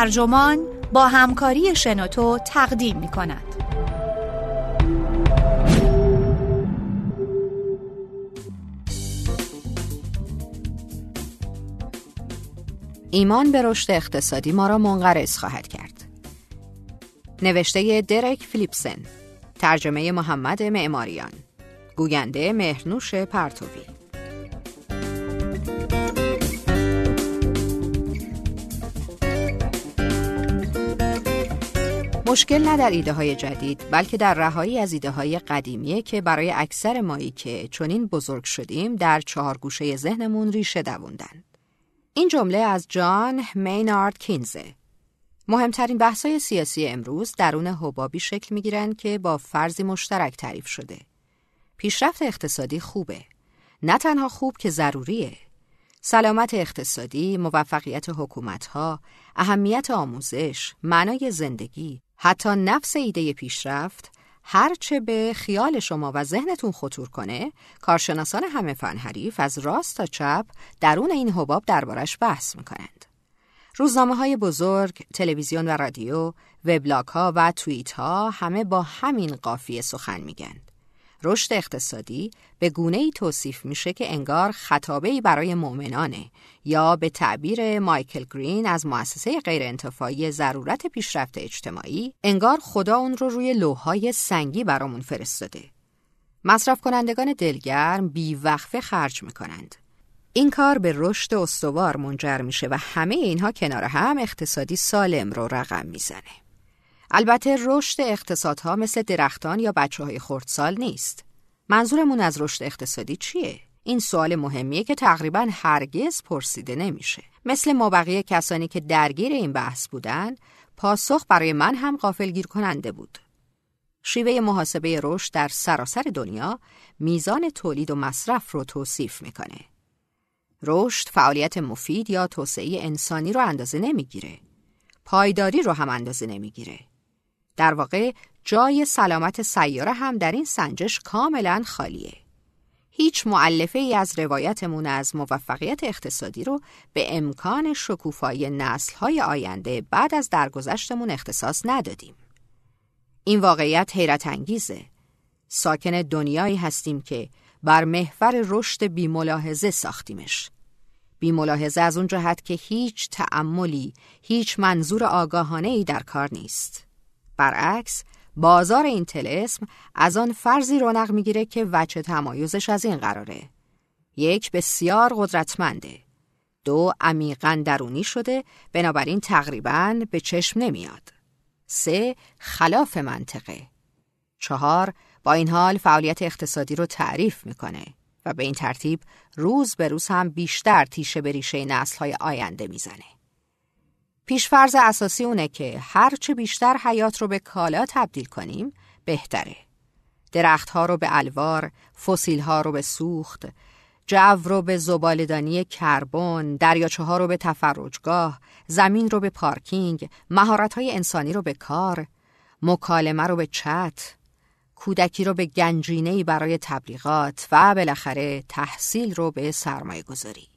ترجمان با همکاری شنوتو تقدیم می کند. ایمان به رشد اقتصادی ما را منقرض خواهد کرد. نوشته درک فلیپسن ترجمه محمد معماریان گوینده مهرنوش پرتوی مشکل نه در ایده های جدید بلکه در رهایی از ایده های قدیمیه که برای اکثر مایی که چنین بزرگ شدیم در چهار گوشه ذهنمون ریشه دووندن. این جمله از جان مینارد کینزه مهمترین بحث‌های سیاسی امروز درون حبابی شکل می‌گیرند که با فرضی مشترک تعریف شده. پیشرفت اقتصادی خوبه. نه تنها خوب که ضروریه. سلامت اقتصادی، موفقیت حکومتها، اهمیت آموزش، معنای زندگی، حتی نفس ایده پیشرفت هرچه به خیال شما و ذهنتون خطور کنه کارشناسان همه فن حریف از راست تا چپ درون این حباب دربارش بحث می‌کنند. روزنامه های بزرگ، تلویزیون و رادیو، وبلاگ ها و توییت ها همه با همین قافیه سخن میگن. رشد اقتصادی به گونه ای توصیف میشه که انگار خطابه برای مؤمنانه یا به تعبیر مایکل گرین از مؤسسه غیرانتفاعی ضرورت پیشرفت اجتماعی انگار خدا اون رو روی لوهای سنگی برامون فرستاده. مصرف کنندگان دلگرم بیوقفه خرج می‌کنند. این کار به رشد استوار منجر میشه و همه اینها کنار هم اقتصادی سالم رو رقم می‌زنه. البته رشد اقتصادها مثل درختان یا بچه های خردسال نیست. منظورمون از رشد اقتصادی چیه؟ این سوال مهمیه که تقریبا هرگز پرسیده نمیشه. مثل ما بقیه کسانی که درگیر این بحث بودن، پاسخ برای من هم غافلگیر کننده بود. شیوه محاسبه رشد در سراسر دنیا میزان تولید و مصرف رو توصیف می‌کنه. رشد فعالیت مفید یا توسعه انسانی رو اندازه نمی‌گیره. پایداری رو هم اندازه نمی‌گیره. در واقع جای سلامت سیاره هم در این سنجش کاملا خالیه. هیچ معلفه ای از روایتمون از موفقیت اقتصادی رو به امکان شکوفایی نسل های آینده بعد از درگذشتمون اختصاص ندادیم. این واقعیت حیرت انگیزه. ساکن دنیایی هستیم که بر محور رشد بیملاحظه ساختیمش. بیملاحظه از اون جهت که هیچ تعملی، هیچ منظور آگاهانه ای در کار نیست. برعکس بازار این تلسم از آن فرضی رونق می‌گیره که وچه تمایزش از این قراره. یک بسیار قدرتمنده. دو عمیقا درونی شده بنابراین تقریبا به چشم نمیاد. سه خلاف منطقه. چهار با این حال فعالیت اقتصادی رو تعریف می‌کنه و به این ترتیب روز به روز هم بیشتر تیشه به ریشه نسلهای آینده می‌زنه. پیشفرز اساسی اونه که هرچه بیشتر حیات رو به کالا تبدیل کنیم بهتره. درختها رو به الوار، فسیل ها رو به سوخت، جو رو به زبالدانی کربن، دریاچه ها رو به تفرجگاه، زمین رو به پارکینگ، مهارت های انسانی رو به کار، مکالمه رو به چت، کودکی رو به گنجینه برای تبلیغات و بالاخره تحصیل رو به سرمایه گذاری.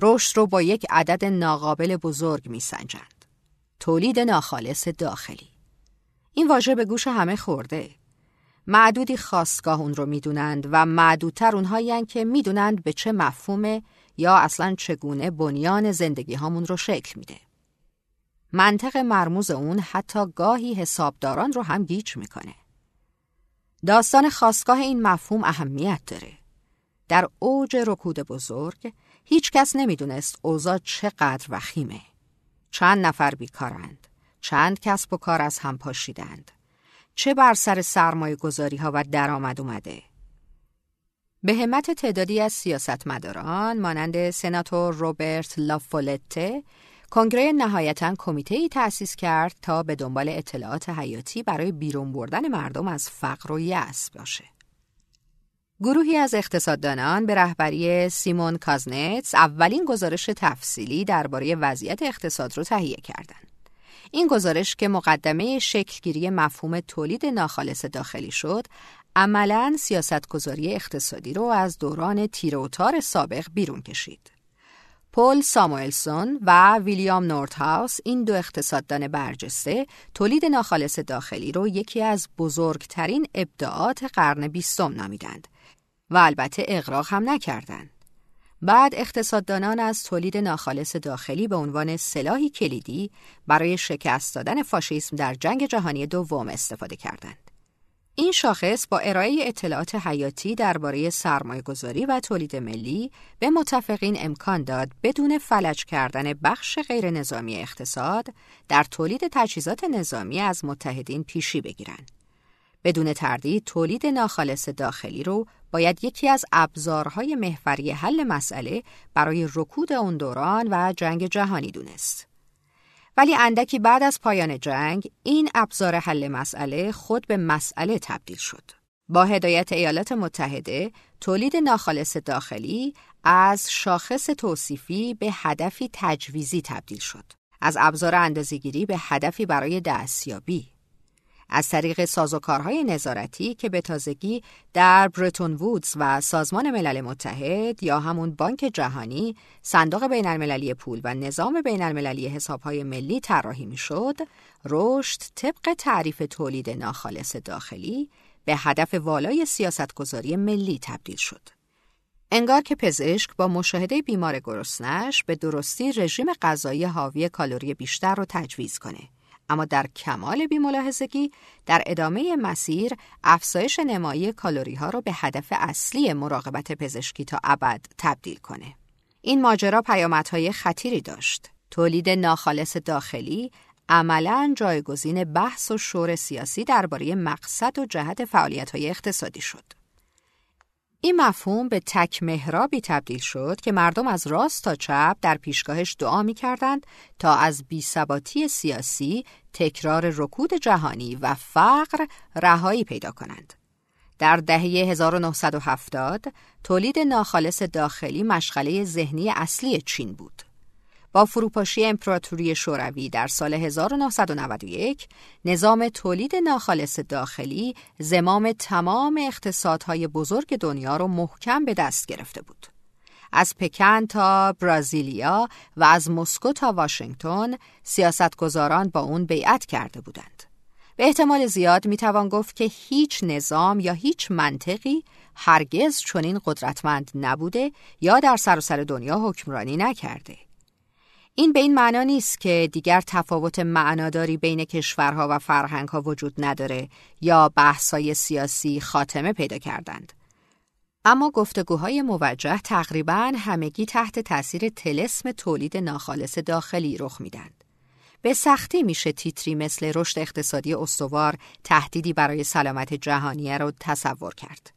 رشد رو با یک عدد ناقابل بزرگ می سنجند. تولید ناخالص داخلی. این واژه به گوش همه خورده. معدودی خواستگاه اون رو می‌دونند و معدودتر اونهایی که می‌دونند به چه مفهوم یا اصلا چگونه بنیان زندگی هامون رو شکل میده. منطق مرموز اون حتی گاهی حسابداران رو هم گیج می‌کنه. داستان خواستگاه این مفهوم اهمیت داره. در اوج رکود بزرگ هیچ کس نمی‌دونست اوضاع چقدر وخیمه. چند نفر بیکارند. چند کسب و کار از هم پاشیدند. چه بر سر سرمایه گذاری ها و درآمد اومده. به همت تعدادی از سیاستمداران مانند سناتور روبرت لافولته کنگره نهایتا کمیته ای تأسیس کرد تا به دنبال اطلاعات حیاتی برای بیرون بردن مردم از فقر و یأس باشه. گروهی از اقتصاددانان به رهبری سیمون کازنتس اولین گزارش تفصیلی درباره وضعیت اقتصاد را تهیه کردند. این گزارش که مقدمه شکلگیری مفهوم تولید ناخالص داخلی شد، عملا سیاستگذاری اقتصادی رو از دوران تیروتار سابق بیرون کشید. پل ساموئلسون و ویلیام نورتهاوس این دو اقتصاددان برجسته تولید ناخالص داخلی رو یکی از بزرگترین ابداعات قرن بیستم نامیدند و البته اقراق هم نکردند. بعد اقتصاددانان از تولید ناخالص داخلی به عنوان سلاحی کلیدی برای شکست دادن فاشیسم در جنگ جهانی دوم استفاده کردند. این شاخص با ارائه اطلاعات حیاتی درباره سرمایه گذاری و تولید ملی به متفقین امکان داد بدون فلج کردن بخش غیر نظامی اقتصاد در تولید تجهیزات نظامی از متحدین پیشی بگیرند. بدون تردید تولید ناخالص داخلی رو باید یکی از ابزارهای محوری حل مسئله برای رکود اون دوران و جنگ جهانی دونست. ولی اندکی بعد از پایان جنگ این ابزار حل مسئله خود به مسئله تبدیل شد. با هدایت ایالات متحده تولید ناخالص داخلی از شاخص توصیفی به هدفی تجویزی تبدیل شد. از ابزار اندازهگیری به هدفی برای دستیابی از طریق سازوکارهای نظارتی که به تازگی در برتون وودز و سازمان ملل متحد یا همون بانک جهانی، صندوق بین المللی پول و نظام بین المللی حسابهای ملی طراحی می‌شد، رشد طبق تعریف تولید ناخالص داخلی به هدف والای سیاستگذاری ملی تبدیل شد. انگار که پزشک با مشاهده بیمار گرسنش به درستی رژیم غذایی حاوی کالری بیشتر رو تجویز کنه اما در کمال بیملاحظگی در ادامه مسیر افزایش نمایی کالری ها را به هدف اصلی مراقبت پزشکی تا ابد تبدیل کنه. این ماجرا پیامدهای خطیری داشت. تولید ناخالص داخلی عملا جایگزین بحث و شور سیاسی درباره مقصد و جهت فعالیت‌های اقتصادی شد. این مفهوم به تک مهرابی تبدیل شد که مردم از راست تا چپ در پیشگاهش دعا می کردند تا از بیثباتی سیاسی، تکرار رکود جهانی و فقر رهایی پیدا کنند. در دهه 1970 تولید ناخالص داخلی مشغله ذهنی اصلی چین بود. با فروپاشی امپراتوری شوروی در سال 1991 نظام تولید ناخالص داخلی زمام تمام اقتصادهای بزرگ دنیا را محکم به دست گرفته بود. از پکن تا برازیلیا و از مسکو تا واشنگتن سیاستگزاران با اون بیعت کرده بودند. به احتمال زیاد می‌توان گفت که هیچ نظام یا هیچ منطقی هرگز چنین قدرتمند نبوده یا در سراسر سر دنیا حکمرانی نکرده. این به این معنا نیست که دیگر تفاوت معناداری بین کشورها و فرهنگها وجود نداره یا بحثای سیاسی خاتمه پیدا کردند. اما گفتگوهای موجه تقریبا همگی تحت تاثیر تلسم تولید ناخالص داخلی رخ میدند. به سختی میشه تیتری مثل رشد اقتصادی استوار تهدیدی برای سلامت جهانیه رو تصور کرد.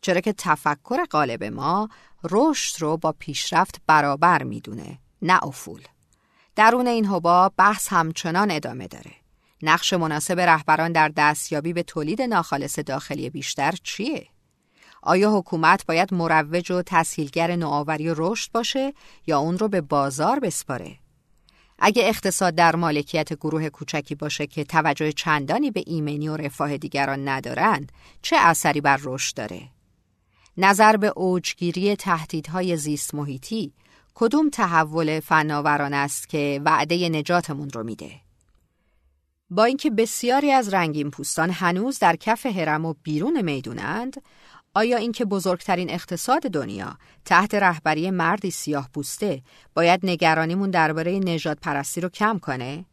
چرا که تفکر غالب ما رشد رو با پیشرفت برابر می‌دونه نه افول. درون این حباب بحث همچنان ادامه داره. نقش مناسب رهبران در دستیابی به تولید ناخالص داخلی بیشتر چیه؟ آیا حکومت باید مروج و تسهیلگر نوآوری و رشد باشه یا اون رو به بازار بسپاره؟ اگه اقتصاد در مالکیت گروه کوچکی باشه که توجه چندانی به ایمنی و رفاه دیگران ندارند، چه اثری بر رشد داره؟ نظر به اوجگیری تهدیدهای زیست محیطی کدوم تحول فناوران است که وعده نجاتمون رو میده؟ با اینکه بسیاری از رنگین پوستان هنوز در کف هرم و بیرون می‌دونند، آیا اینکه بزرگترین اقتصاد دنیا تحت رهبری مردی سیاه پوسته باید نگرانیمون درباره نجات پرستی رو کم کنه؟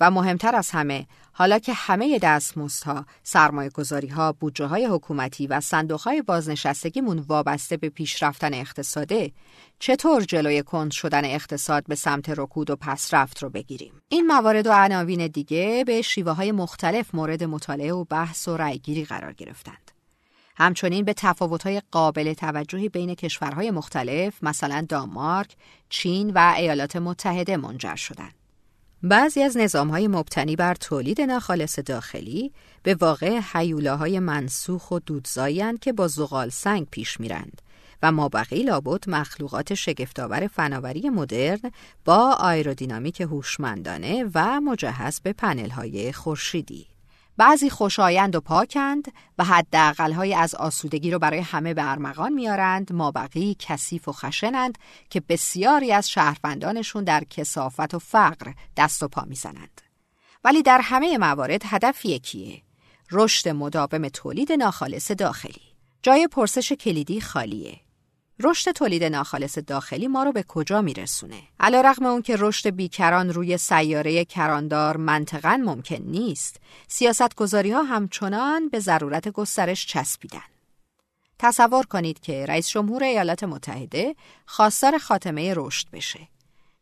و مهمتر از همه حالا که همه دستمزدها، سرمایه گذاری ها، بودجه های حکومتی و صندوق های بازنشستگیمون وابسته به پیشرفتن اقتصاده، چطور جلوی کند شدن اقتصاد به سمت رکود و پسرفت رو بگیریم؟ این موارد و عناوین دیگه به شیوه های مختلف مورد مطالعه و بحث و رأیگیری قرار گرفتند. همچنین به های قابل توجهی بین کشورهای مختلف مثلا دانمارک، چین و ایالات متحده منجر شدند. بعضی از های مبتنی بر تولید ناخالص داخلی به واقع حیولاهای منسوخ و دودزایند که با زغال سنگ پیش میرند و مابقی لابد مخلوقات شگفتآور فناوری مدرن با آیرودینامیک هوشمندانه و مجهز به های خورشیدی. بعضی خوشایند و پاکند و حداقلهایی از آسودگی رو برای همه به ارمغان میارند ما بقی کثیف و خشنند که بسیاری از شهروندانشون در کسافت و فقر دست و پا می‌زنند. ولی در همه موارد هدف یکیه رشد مداوم تولید ناخالص داخلی. جای پرسش کلیدی خالیه. رشد تولید ناخالص داخلی ما رو به کجا میرسونه؟ علا رقم اون که رشد بیکران روی سیاره کراندار منطقا ممکن نیست، سیاست گذاری ها همچنان به ضرورت گسترش چسبیدن. تصور کنید که رئیس جمهور ایالات متحده خواستار خاتمه رشد بشه.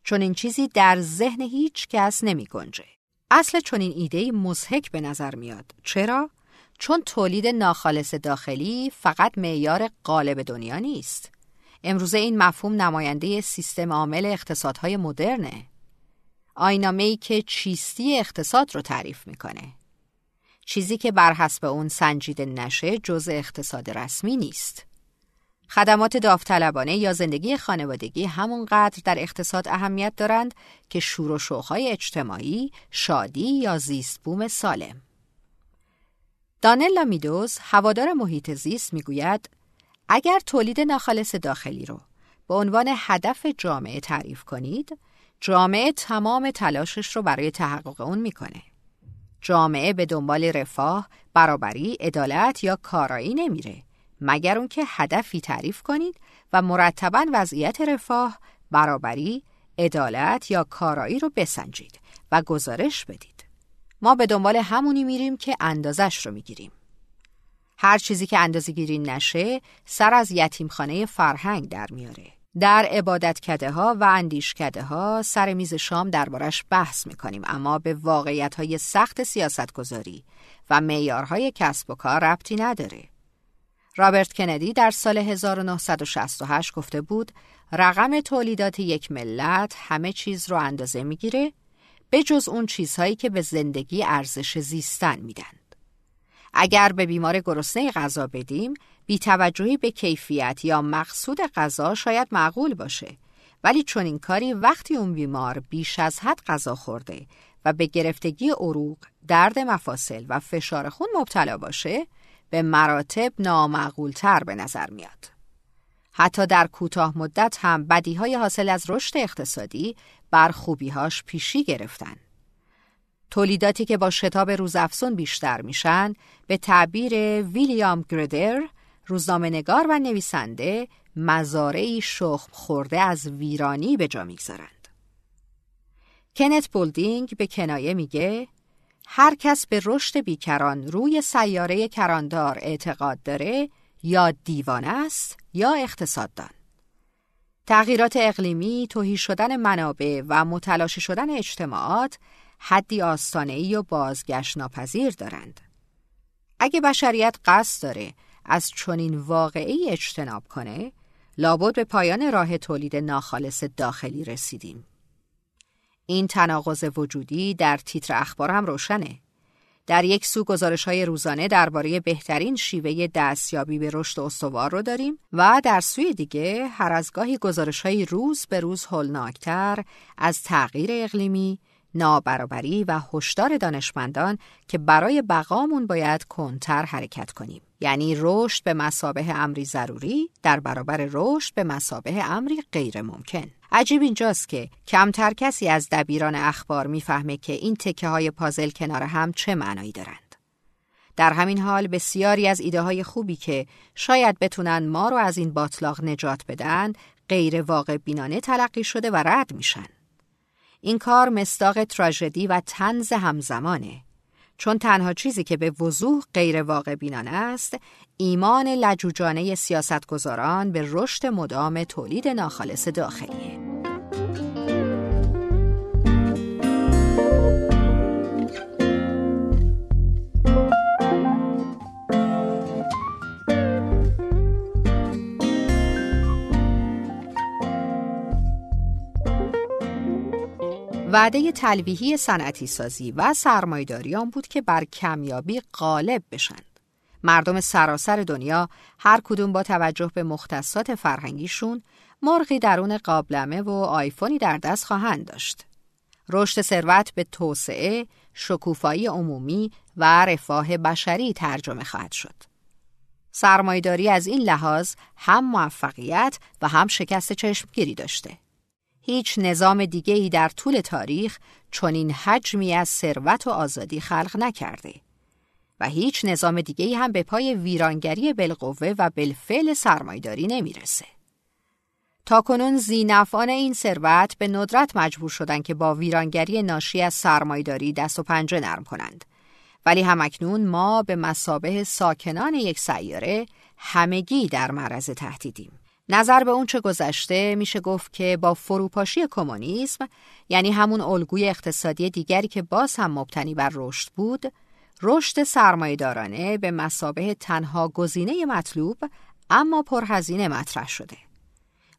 چون این چیزی در ذهن هیچ کس نمی گنجه. اصل چون این ایده مزهک به نظر میاد. چرا؟ چون تولید ناخالص داخلی فقط معیار قالب دنیا نیست. امروزه این مفهوم نماینده سیستم عامل اقتصادهای مدرنه. آینامه ای که چیستی اقتصاد رو تعریف می‌کنه. چیزی که بر حسب اون سنجیده نشه جز اقتصاد رسمی نیست. خدمات داوطلبانه یا زندگی خانوادگی همونقدر در اقتصاد اهمیت دارند که شور و شوخهای اجتماعی، شادی یا زیست بوم سالم. دانل میدوز هوادار محیط زیست می‌گوید اگر تولید ناخالص داخلی رو به عنوان هدف جامعه تعریف کنید، جامعه تمام تلاشش رو برای تحقق اون می‌کنه. جامعه به دنبال رفاه، برابری، عدالت یا کارایی نمیره مگر اون که هدفی تعریف کنید و مرتبا وضعیت رفاه، برابری، عدالت یا کارایی رو بسنجید و گزارش بدید. ما به دنبال همونی میریم که اندازش رو می‌گیریم. هر چیزی که اندازه گیری نشه سر از یتیمخانه فرهنگ در میاره. در عبادت ها و اندیشکده ها سر میز شام دربارش بحث می‌کنیم اما به واقعیت های سخت سیاست گذاری و میارهای کسب و کار ربطی نداره. رابرت کندی در سال 1968 گفته بود رقم تولیدات یک ملت همه چیز رو اندازه می‌گیره به جز اون چیزهایی که به زندگی ارزش زیستن میدن. اگر به بیمار گرسنه غذا بدیم بی توجهی به کیفیت یا مقصود غذا شاید معقول باشه ولی چون این کاری وقتی اون بیمار بیش از حد غذا خورده و به گرفتگی عروق، درد مفاصل و فشار خون مبتلا باشه به مراتب نامعقولتر به نظر میاد. حتی در کوتاه مدت هم بدیهای حاصل از رشد اقتصادی بر خوبیهاش پیشی گرفتن. تولیداتی که با شتاب روزافزون بیشتر میشن به تعبیر ویلیام گردر روزنامه نگار و نویسنده مزارعی شخم خورده از ویرانی به جا می‌گذارند. کنت بولدینگ به کنایه میگه هر کس به رشد بیکران روی سیاره کراندار اعتقاد داره یا دیوانه است یا اقتصاددان. تغییرات اقلیمی، توهی شدن منابع و متلاشی شدن اجتماعات حدی آستانه و بازگشت ناپذیر دارند. اگه بشریت قصد داره از چنین واقعی اجتناب کنه، لابد به پایان راه تولید ناخالص داخلی رسیدیم. این تناقض وجودی در تیتر اخبار هم روشنه. در یک سو گزارش های روزانه درباره بهترین شیوه دستیابی به رشد استوار رو داریم و در سوی دیگه هر از گاهی گزارش های روز به روز هولناکتر از تغییر اقلیمی، نابرابری و هشدار دانشمندان که برای بقامون باید کنتر حرکت کنیم. یعنی رشد به مسابه امری ضروری در برابر رشد به مسابه امری غیر ممکن. عجیب اینجاست که کمتر کسی از دبیران اخبار می‌فهمه که این تکه های پازل کنار هم چه معنایی دارند. در همین حال بسیاری از ایده های خوبی که شاید بتونن ما رو از این باطلاق نجات بدن غیر واقع بینانه تلقی شده و رد میشن. این کار مستاق تراژدی و تنز همزمانه. چون تنها چیزی که به وضوح غیر واقع بینانه است ایمان لجوجانه سیاستگزاران به رشد مدام تولید ناخالص داخلیه. وعده تلویحی صنعتی سازی و سرمایداری آن بود که بر کمیابی غالب بشند. مردم سراسر دنیا هر کدوم با توجه به مختصات فرهنگیشون مرغی درون قابلمه و آیفونی در دست خواهند داشت. رشد ثروت به توسعه، شکوفایی عمومی و رفاه بشری ترجمه خواهد شد. سرمایداری از این لحاظ هم موفقیت و هم شکست چشمگیری داشته. هیچ نظام دیگه ای در طول تاریخ چنین حجمی از ثروت و آزادی خلق نکرده و هیچ نظام دیگه ای هم به پای ویرانگری بالقوه و بالفعل سرمایداری نمی‌رسه. تاکنون زینفان این ثروت به ندرت مجبور شدن که با ویرانگری ناشی از سرمایداری دست و پنجه نرم کنند. ولی همکنون ما به مسابه ساکنان یک سیاره همگی در معرض تهدیدیم. نظر به اون چه گذشته؟ میشه گفت که با فروپاشی کمونیسم یعنی همون الگوی اقتصادی دیگری که باز هم مبتنی بر رشد بود رشد سرمایه‌دارانه به مسابه تنها گزینه مطلوب اما پرهزینه مطرح شده.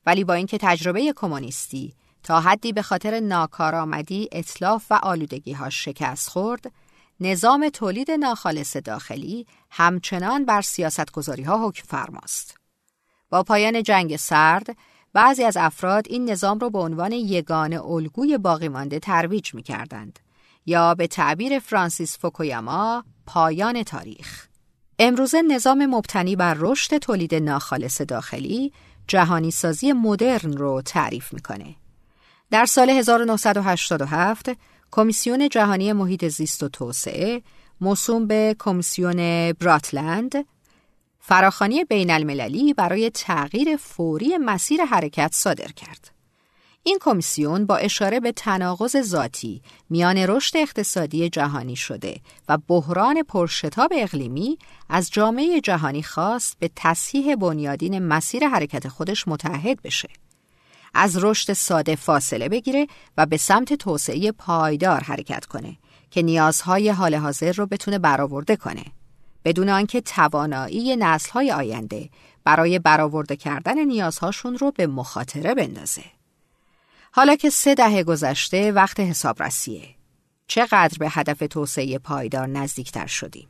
ولی با اینکه تجربه کمونیستی تا حدی به خاطر ناکارآمدی اطلاف و آلودگی ها شکست خورد نظام تولید ناخالص داخلی همچنان بر سیاستگذاری ها حکم فرماست. با پایان جنگ سرد بعضی از افراد این نظام را به عنوان یگان الگوی باقی مانده ترویج می کردند یا به تعبیر فرانسیس فوکویاما پایان تاریخ امروزه نظام مبتنی بر رشد تولید ناخالص داخلی جهانی سازی مدرن رو تعریف می‌کنه. در سال 1987 کمیسیون جهانی محیط زیست و توسعه موسوم به کمیسیون براتلند فراخانی بین المللی برای تغییر فوری مسیر حرکت صادر کرد. این کمیسیون با اشاره به تناقض ذاتی میان رشد اقتصادی جهانی شده و بحران پرشتاب اقلیمی از جامعه جهانی خواست به تصحیح بنیادین مسیر حرکت خودش متحد بشه. از رشد ساده فاصله بگیره و به سمت توسعه پایدار حرکت کنه که نیازهای حال حاضر رو بتونه برآورده کنه. بدون آنکه توانایی نسلهای آینده برای برآورده کردن نیازهاشون رو به مخاطره بندازه. حالا که سه دهه گذشته وقت حسابرسیه. چقدر به هدف توسعه پایدار نزدیکتر شدیم؟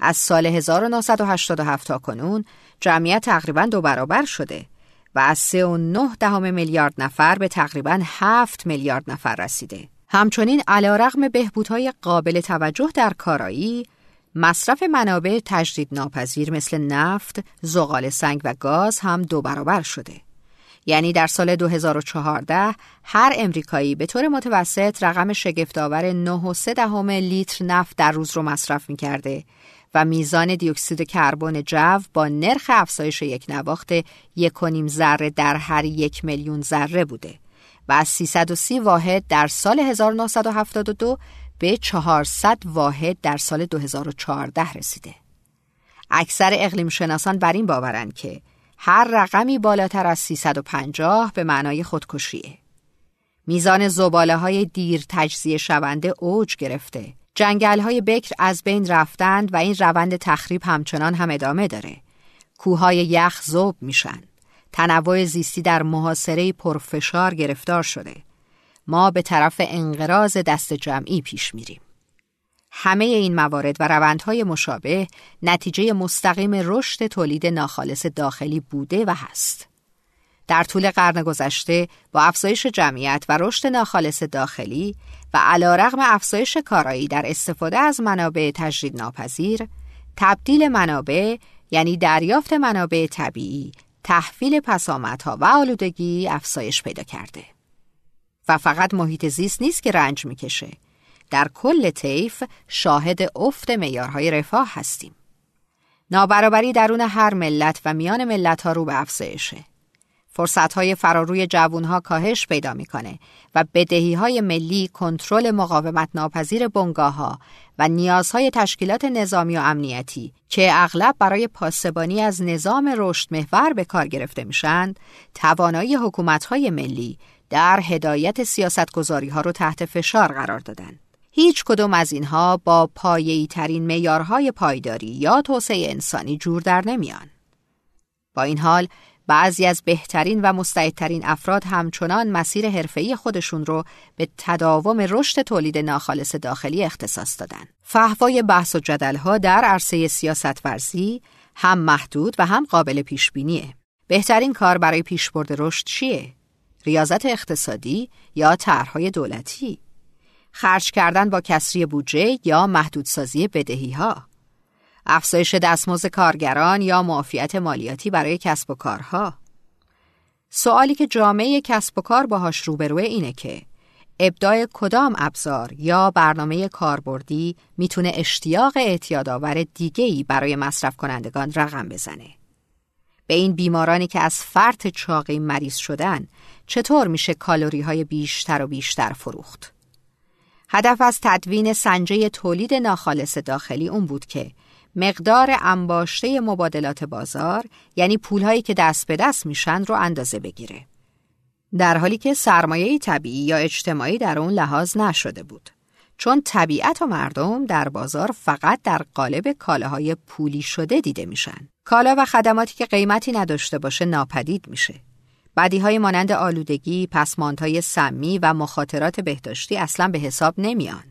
از سال 1987 تا کنون جمعیت تقریبا دو برابر شده و از 3.9 دهم میلیارد نفر به تقریبا 7 میلیارد نفر رسیده. همچنین علیرغم بهبودهای قابل توجه در کارایی، مصرف منابع تجدید ناپذیر مثل نفت، زغال سنگ و گاز هم دو برابر شده. یعنی در سال 2014 هر امریکایی به طور متوسط رقم شگفتآور 9.3 دهم لیتر نفت در روز رو مصرف می کرده و میزان دیوکسید کربن جو با نرخ افزایش یک نواخت یک ذره در هر یک میلیون ذره بوده و از 330 واحد در سال 1972 به 400 واحد در سال 2014 رسیده. اکثر اقلیم شناسان بر این باورند که هر رقمی بالاتر از 350 به معنای خودکشیه. میزان زباله های دیر تجزیه شونده اوج گرفته. جنگل های بکر از بین رفتند و این روند تخریب همچنان هم ادامه داره. کوههای یخ زوب میشن. تنوع زیستی در محاصره پرفشار گرفتار شده. ما به طرف انقراض دست جمعی پیش میریم. همه این موارد و روندهای مشابه نتیجه مستقیم رشد تولید ناخالص داخلی بوده و هست. در طول قرن گذشته با افزایش جمعیت و رشد ناخالص داخلی و علا رغم افزایش کارایی در استفاده از منابع تجدید ناپذیر، تبدیل منابع یعنی دریافت منابع طبیعی، تحویل پسامدها و آلودگی افزایش پیدا کرده. و فقط محیط زیست نیست که رنج می‌کشه. در کل طیف شاهد افت معیارهای رفاه هستیم. نابرابری درون هر ملت و میان ملت ها رو به افزایشه. فرصت های فراروی جوون کاهش پیدا می‌کنه و بدهی های ملی کنترل مقاومت ناپذیر بنگاه ها و نیازهای تشکیلات نظامی و امنیتی که اغلب برای پاسبانی از نظام رشد محور به کار گرفته میشن توانایی حکومت های ملی در هدایت سیاستگذاری ها رو تحت فشار قرار دادن. هیچ کدوم از اینها با پایه‌ای ترین معیارهای پایداری یا توسعه انسانی جور در نمیان. با این حال بعضی از بهترین و مستعدترین افراد همچنان مسیر حرفه‌ای خودشون رو به تداوم رشد تولید ناخالص داخلی اختصاص دادن. فهوای بحث و جدلها در عرصه سیاست ورزی هم محدود و هم قابل پیش بینیه. بهترین کار برای پیشبرد رشد چیه؟ ریاضت اقتصادی یا طرحهای دولتی؟ خرج کردن با کسری بودجه یا محدودسازی بدهی ها افزایش دستمزد کارگران یا معافیت مالیاتی برای کسب و کارها سوالی که جامعه کسب و کار باهاش روبروه اینه که ابداع کدام ابزار یا برنامه کاربردی می‌تونه اشتیاق اعتیادآور دیگه‌ای برای مصرف کنندگان رقم بزنه. به این بیمارانی که از فرط چاقی مریض شدن چطور میشه کالوری های بیشتر و بیشتر فروخت؟ هدف از تدوین سنجه تولید ناخالص داخلی اون بود که مقدار انباشته مبادلات بازار یعنی پولهایی که دست به دست میشن رو اندازه بگیره. در حالی که سرمایه طبیعی یا اجتماعی در اون لحاظ نشده بود. چون طبیعت و مردم در بازار فقط در قالب کالاهای پولی شده دیده میشن. کالا و خدماتی که قیمتی نداشته باشه ناپدید میشه. بدی های مانند آلودگی، پسماندهای سمی و مخاطرات بهداشتی اصلا به حساب نمیان.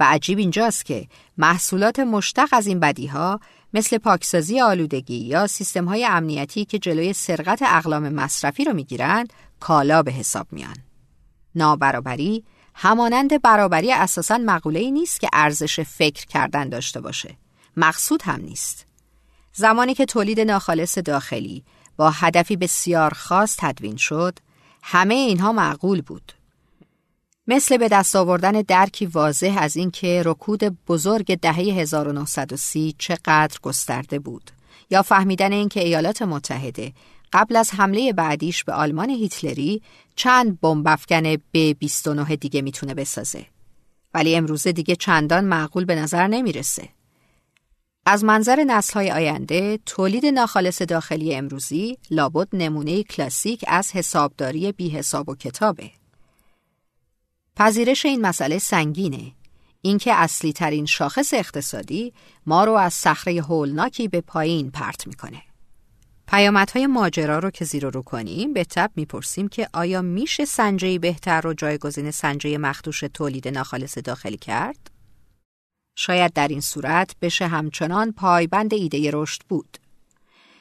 و عجیب اینجاست که محصولات مشتق از این بدی ها مثل پاکسازی آلودگی یا سیستم های امنیتی که جلوی سرقت اقلام مصرفی رو می‌گیرند کالا به حساب میان. نابرابری همانند برابری اساسا مقوله ای نیست که ارزش فکر کردن داشته باشه. مقصود هم نیست. زمانی که تولید ناخالص داخلی با هدفی بسیار خاص تدوین شد، همه اینها معقول بود. مثل به دست آوردن درکی واضح از اینکه رکود بزرگ دهه 1930 چقدر گسترده بود یا فهمیدن اینکه ایالات متحده قبل از حمله بعدیش به آلمان هیتلری چند بمب افکن به 29 دیگه می‌تونه بسازه ولی امروزه دیگه چندان معقول به نظر نمی‌رسه از منظر نسلهای آینده تولید ناخالص داخلی امروزی لابد نمونه کلاسیک از حسابداری بی حساب و کتابه. پذیرش این مسئله سنگینه. اینکه اصلی ترین شاخص اقتصادی ما رو از صخره هولناکی به پایین پرت می‌کنه. پیامدهای ماجرا رو که زیر رو کنیم به تب می‌پرسیم که آیا میشه سنجه بهتر رو جایگزین سنجه مخدوش تولید ناخالص داخلی کرد؟ شاید در این صورت بشه همچنان پایبند ایده رشد بود.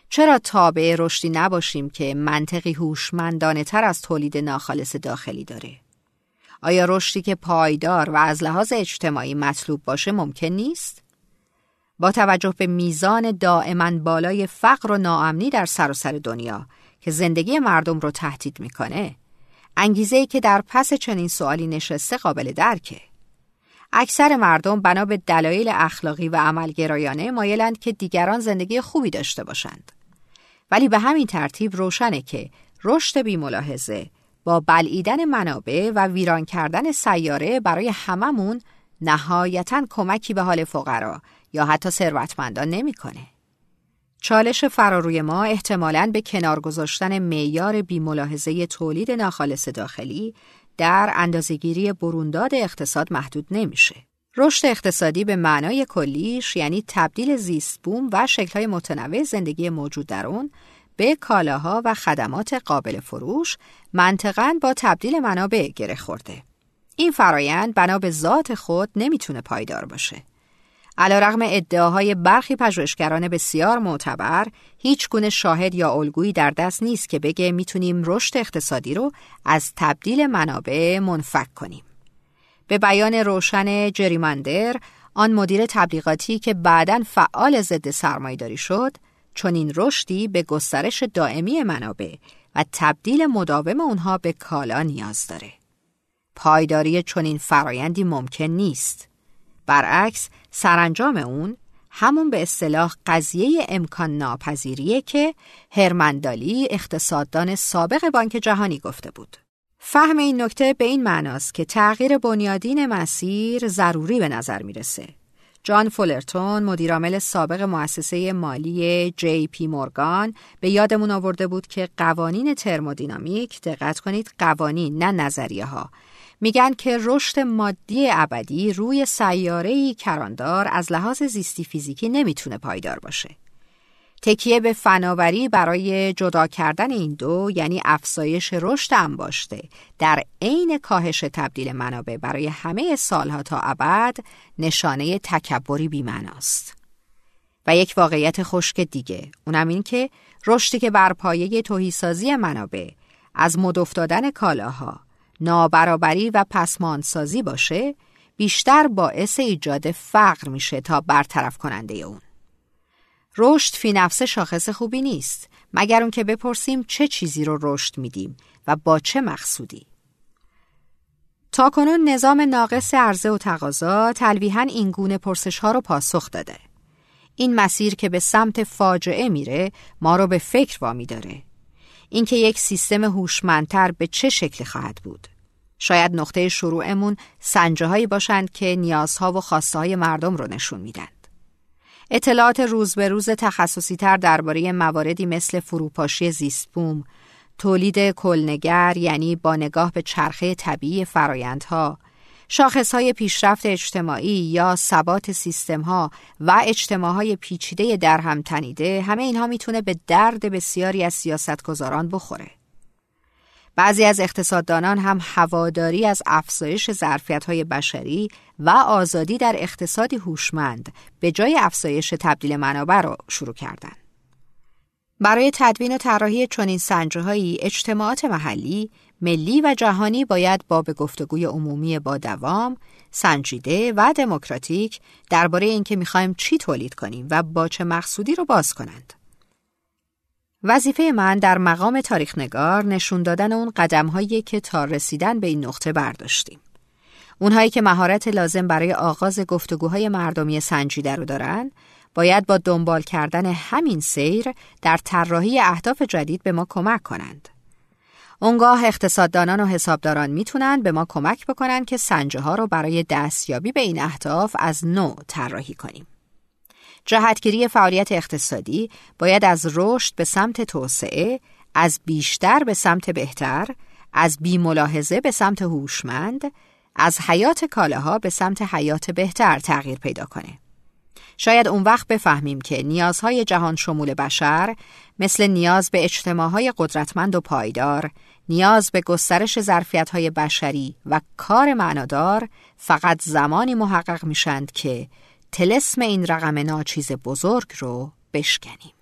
چرا تابع رشدی نباشیم که منطقی هوشمندانه تر از تولید ناخالص داخلی داره؟ آیا رشدی که پایدار و از لحاظ اجتماعی مطلوب باشه ممکن نیست؟ با توجه به میزان دائما بالای فقر و ناامنی در سراسر سر دنیا که زندگی مردم رو تهدید می‌کنه انگیزه که در پس چنین سوالی نشسته قابل درکه اکثر مردم بنا به دلایل اخلاقی و عملگرایانه مایلند که دیگران زندگی خوبی داشته باشند ولی به همین ترتیب روشنه که رشد بی ملاحظه با بلعیدن منابع و ویران کردن سیاره برای هممون نهایتا کمکی به حال فقرا یا حتی ثروتمندان نمی‌کنه. چالش فراروی ما احتمالاً به کنار گذاشتن معیار بیملاحظه تولید ناخالص داخلی در اندازهگیری برونداد اقتصاد محدود نمیشه. رشد اقتصادی به معنای کلیش یعنی تبدیل زیست بوم و شکلهای متنوع زندگی موجود در اون به کالاها و خدمات قابل فروش منطقا با تبدیل منابع گره خورده. این فرایند بنا به ذات خود نمی‌تونه پایدار باشه. رغم ادعاهای برخی پژوهشگران بسیار معتبر هیچ گونه شاهد یا الگویی در دست نیست که بگه می‌تونیم رشد اقتصادی رو از تبدیل منابع منفک کنیم. به بیان روشن جریمندر آن مدیر تبلیغاتی که بعدا فعال ضد سرمایهداری شد چون این رشدی به گسترش دائمی منابع و تبدیل مداوم اونها به کالا نیاز داره. پایداری چنین فرایندی ممکن نیست. برعکس سرانجام اون همون به اصطلاح قضیه امکان ناپذیریه که هرمندالی اقتصاددان سابق بانک جهانی گفته بود. فهم این نکته به این معناست که تغییر بنیادین مسیر ضروری به نظر می‌رسه. جان فولرتون مدیرعامل سابق مؤسسه مالی جی پی مورگان به یادمون آورده بود که قوانین ترمودینامیک دقت کنید قوانین نه نظریه ها میگن که رشد مادی ابدی روی سیاره کراندار از لحاظ زیستی فیزیکی نمی‌تونه پایدار باشه. تکیه به فناوری برای جدا کردن این دو یعنی افزایش رشد انباشته در عین کاهش تبدیل منابع برای همه سالها تا ابد نشانه تکبری بیمناست. و یک واقعیت خشک دیگه اونم این که رشدی که بر پایه توهیسازی منابع از مد افتادن کالاها نابرابری و پسماندسازی باشه بیشتر باعث ایجاد فقر میشه تا برطرف کننده اون. رشد فی نفس شاخص خوبی نیست مگر اون که بپرسیم چه چیزی رو رشد میدیم و با چه مقصودی. تاکنون نظام ناقص عرضه و تقاضا تلویحا این گونه پرسش ها رو پاسخ داده. این مسیر که به سمت فاجعه میره ما رو به فکر وامی داره. اینکه یک سیستم هوشمندتر به چه شکلی خواهد بود. شاید نقطه شروعمون سنجه هایی باشند که نیازها و خواسته های مردم رو نشون میدند. اطلاعات روز به روز تخصصی تر درباره مواردی مثل فروپاشی زیستبوم، تولید کلنگر یعنی با نگاه به چرخه طبیعی فرایندها، های پیشرفت اجتماعی یا ثبات ها و اجتماعهای پیچیده در هم تنیده همه اینها می‌تونه به درد بسیاری از سیاستگزاران بخوره. بعضی از اقتصاددانان هم هواداری از افزایش های بشری و آزادی در اقتصادی هوشمند به جای افزایش تبدیل منابع را شروع کردند. برای تدوین و طراحی چنین سنجههایی اجتماعات محلی، ملی و جهانی باید با به گفتگوی عمومی با دوام، سنجیده و دموکراتیک درباره اینکه می‌خوایم چی تولید کنیم و با چه مقصودی رو باز کنند. وظیفه من در مقام تاریخ نگار نشون دادن اون قدم که تا رسیدن به این نقطه برداشتیم. اونهایی که مهارت لازم برای آغاز گفتگوهای مردمی سنجیده رو دارن، باید با دنبال کردن همین سیر در طراحی اهداف جدید به ما کمک کنند. اونگاه اقتصاددانان و حسابداران می‌تونن به ما کمک بکنن که سنجه ها رو برای دستیابی به این اهداف از نو طراحی کنیم. جهتگیری فعالیت اقتصادی باید از رشد به سمت توسعه، از بیشتر به سمت بهتر، از بیملاحظه به سمت هوشمند، از حیات کالاها به سمت حیات بهتر تغییر پیدا کنه. شاید اون وقت بفهمیم که نیازهای جهان شمول بشر مثل نیاز به اجتماعهای قدرتمند و پایدار، نیاز به گسترش ظرفیت‌های بشری و کار معنادار فقط زمانی محقق میشند که تلسم این رقم ناچیز بزرگ رو بشکنیم.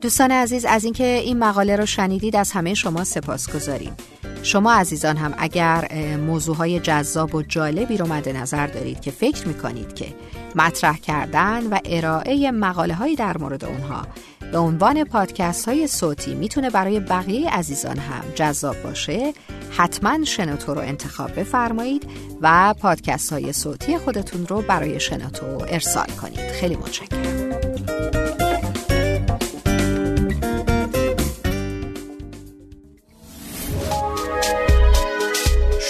دوستان عزیز از اینکه این مقاله رو شنیدید از همه شما سپاس گذاریم. شما عزیزان هم اگر موضوعهای جذاب و جالبی رو مد نظر دارید که فکر می‌کنید که مطرح کردن و ارائه مقاله های در مورد اونها به عنوان پادکست های صوتی می‌تونه برای بقیه عزیزان هم جذاب باشه حتما شنوتو رو انتخاب بفرمایید و پادکست های صوتی خودتون رو برای شنوتو ارسال کنید. خیلی متشکرم.